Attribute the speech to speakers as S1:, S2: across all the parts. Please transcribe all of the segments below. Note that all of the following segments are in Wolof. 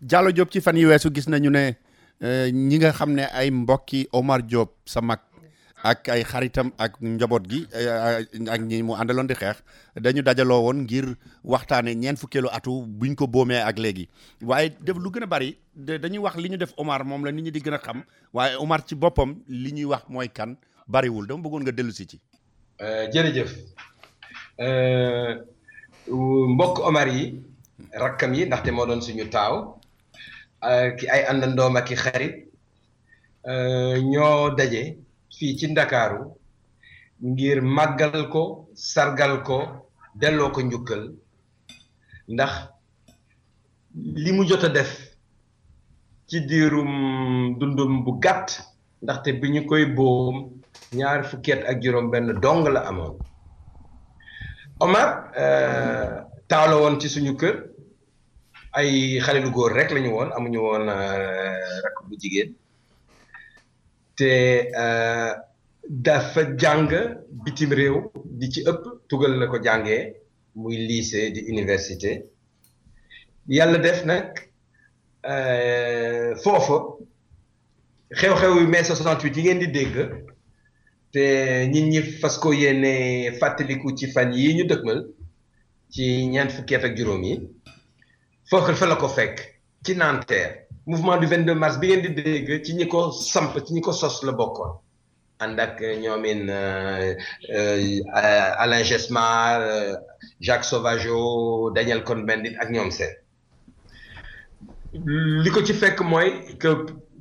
S1: Diallo Diop ci fan yi weesu gis nañu ne euh, ñi nga xam ne ay mbokki Omar Diop sa mag ak ay xaritam ak njaboot gi euh, ak ñi mu àndaloon di xeex dañu dajaloo woon ngir waxtaane ñeen fukkeelu atu buñ ko boomee ak léegi waaye def lu gën a bari dañuy wax li ñu def Omar moom la nit ñi di gën a xam waaye Omar ci boppam li ñuy wax mooy kan bariwul dama bëggoon nga dellu si ci Euh,
S2: jërëjëf euh, mbokk Omar yi rakkam yi ndaxte moo doon suñu taaw euh, ki ay àndandoom ak i xarit ñoo daje fii ci Ndakaaru ngir màggal ko sargal ko delloo ko njukkal ndax li mu jot a def ci diirum dundum bu gàtt ndaxte bi ñu koy boom ñaar fukki at ak juróom benn dong la amoon Omar euh, taaw la woon ci suñu kër ay xale lu góor rek lañu woon amuñu woon euh, rakk bu jigéen te euh, dafa jàng bitim réew di ci ëpp tugal la ko jàngee muy lycée di université yàlla def nag euh, foofa xew-xew yu mai 68 yi ngeen di dégg te nit ñi fas ko yéene fàttaliku ci fan yi ñu dëgmal ci ñeent fukki at ak juróom yi foofu fa la ko fekk ci Nanterre mouvement du 22 mars bi ngeen di dégg ci ñi ko samp ci ñi ko sos la bokkoon ànd ak ñoomin euh, euh, Alain Gesmar euh, Jacques Sauvageau Daniel Cohn-Bendit ak ñoom seen li ko ci fekk mooy que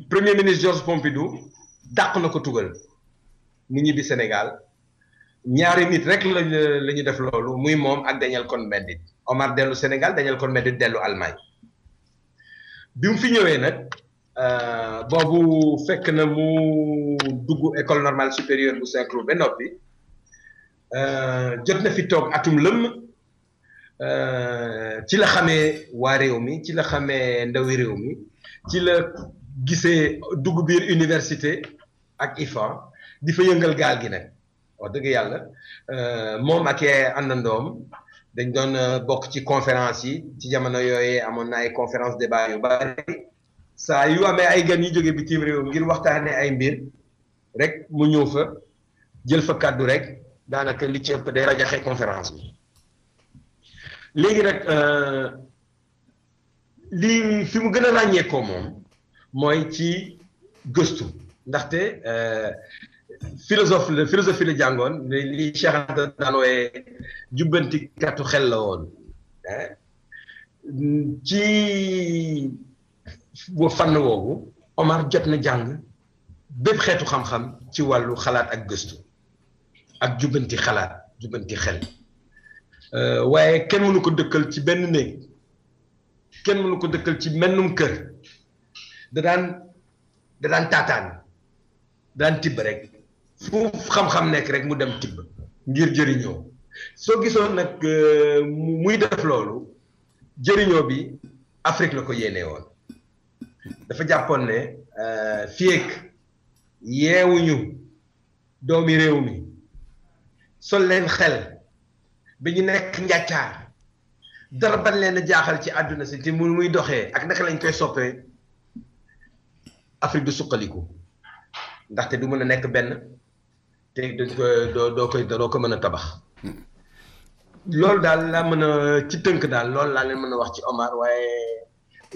S2: premier ministre Georges Pompidou dàq na ko tugal mu ñibbi Sénégal ñaari nit rek la la ñu def loolu muy moom ak Daniel Cohn-Bendit Omar dellu Sénégal Daniel Cohn-Bendit dellu Allemagne bi mu fi ñëwee nag euh, boobu fekk na mu dugg école normale supérieure bu Saint-Cloud ba noppi euh, jot na fi toog atum lëmm. euh, ci la xamee waa réew mi ci la xamee ndawi réew mi ci la gisee dugg biir université ak IFAN di fa yëngal gaal gi nag wax dëgg yàlla euh, moom ak àndandoom dañ doon euh, bokk ci conférence yi ci jamono yooyee amoon na ay conférence débat yu bari saa yu amee ay gan yu jóge bitim réew ngir waxtaanee ay mbir rek mu ñëw fa jël fa kàddu rek daanaka li ci ëpp day rajaxe conférence bi léegi rek euh, li fi mu gën a ràññeekoo moom mooy ci gëstu ndaxte euh, philosophe la philosophie la jàngoon li Cheikh Anta daan wooye jubbanti kàttu xel la woon ci wa fànn woowu Omar jot na jàng bépp xeetu xam-xam ci wàllu xalaat ak gëstu ak jubbanti xalaat jubbanti xel euh, waaye kenn mënu ko dëkkal ci benn néeg kenn mënu ko dëkkal ci mennum kër da daan da daan taataan daan tibb rek fu xam-xam nekk rek mu dem tibb ngir jëriñoo soo gisoon nag euh, muy def loolu jëriñoo bi Afrique la ko yéenee woon dafa jàppoon ne euh, fii ak yeewuñu doomi réew mi sol leen xel bi ñu nekk njàccaar dara ban leen a jaaxal ci àdduna si te mu muy doxee ak naka lañ koy soppee Afrique du suqaliku ndaxte du mën a nekk benn te dañ ko doo doo koy doo ko mën a tabax. loolu daal laa mën a ci tënk daal loolu laa leen mën a wax ci Omar waaye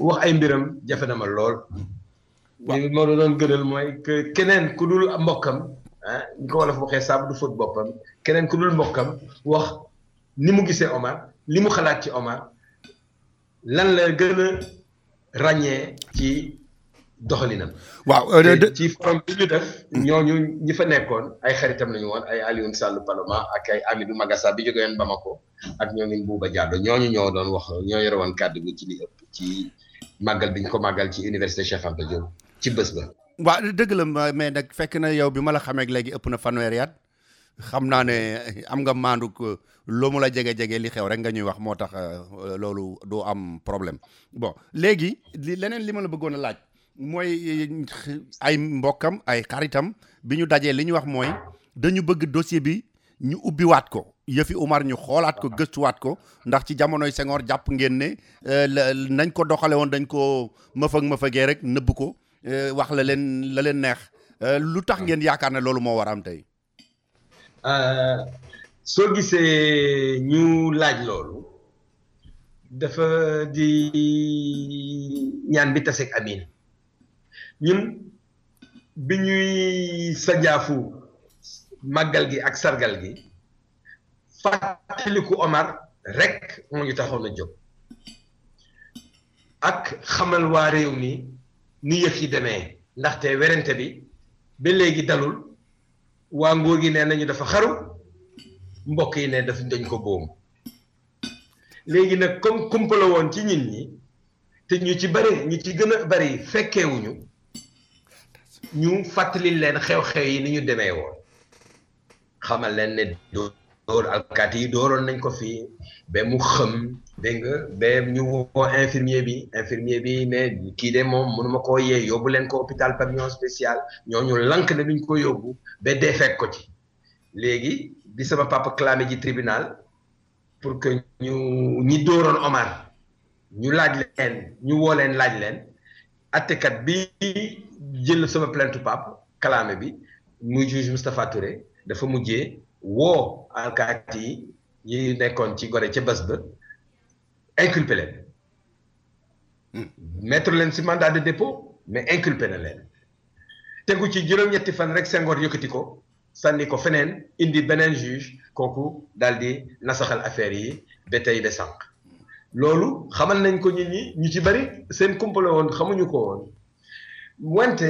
S2: wax ay mbiram jafe na ma lool. waaw li ma doon gënal mooy que keneen ku dul mbokkam ah ñu ko wolof waxee saabu du fóot boppam keneen ku dul mbokkam wax. ni mu gisee Omar li mu xalaat ci Omar lan la gën a ràññee ci doxalinam.
S1: waaw euh,
S2: ci forum bi ñu def. Hmm. ñooñu ñi fa nekkoon ay xaritam lañu woon ay Alioune Sall Paloma ak ay Amidou Magassa bi jógee woon Bamako ak ñoo ngi Bouba Diallo ñooñu ñoo doon wax ñoo yore woon kàddu gi ci li ëpp ci màggal bi ñu ko màggal ci université Cheikh Anta Diop ci bés ba.
S1: waaw dëgg la mais nag fekk na yow bi ma la xamee léegi ëpp na fanweeri at xam naa ne am nga maandu ko loo mu la jege jege li xew rek nga ñuy wax moo tax euh, loolu doo am problème bon léegi li leneen li ma la bëggoon a laaj mooy euh, ay mbokkam ay xaritam bi ñu dajee li ñu wax mooy dañu bëgg dossier bi ñu ubbiwaat ko yëfi Umar ñu xoolaat ko gëstuwaat ko ndax ci jamonoy Senghor jàpp ngeen ne euh, la- nañ ko doxale woon dañ ko mëfëg mëfëgee rek nëbb ko eh, wax la leen la leen neex eh, lu tax ngeen yaakaar ne loolu moo war am tey.
S2: Euh, soo gisee ñu laaj loolu dafa di ñaan bi taseeg amin ñun bi ñuy sajaafu màggal gi ak sargal gi. fàttaliku Omar rek moo ñu taxoon a jóg ak xamal waa réew mi ni yëf yi demee ndaxte werante bi ba léegi dalul waa nguur gi nee nañu dafa xaru mbokk yi ne daf dañ ko boom léegi nag comme kumpala woon ci nit ñi te ñu ci bari ñu ci gën a bari fekkewuñu ñu fàttali leen xew-xew yi ni ñu demee woon xamal leen ne dóor alkaati yi dooroon nañ ko fii ba mu xëm dégg nga ba ñu woo infirmier bi infirmier bi ne kii de moom mënuma koo yee yóbbu leen ko hôpital pavillon spécial ñooñu lank ne duñ ko yóbbu ba dee fekk ko ci léegi bi sama papa clamé ji tribunal pour que ñu ñi dóoroon Omar ñu laaj leen ñu woo leen laaj leen attekat bi jël sama plainte pap kalaame bi muy juge Moustapha Touré dafa mujjee woo alkaati yi yi nekkoon ci gore ca bés ba inculpé leen hmm. mettre leen si mandat de dépôt mais inculpé na leen tegu ci juróom-ñetti fan rek Senghor yëkkati ko sànni ko feneen indi beneen juge kooku daal di nasaxal affaire yi ba tey ba sànq loolu xamal nañ ko nit ñi ñu ci bari seen kumpale woon xamuñu ko woon wante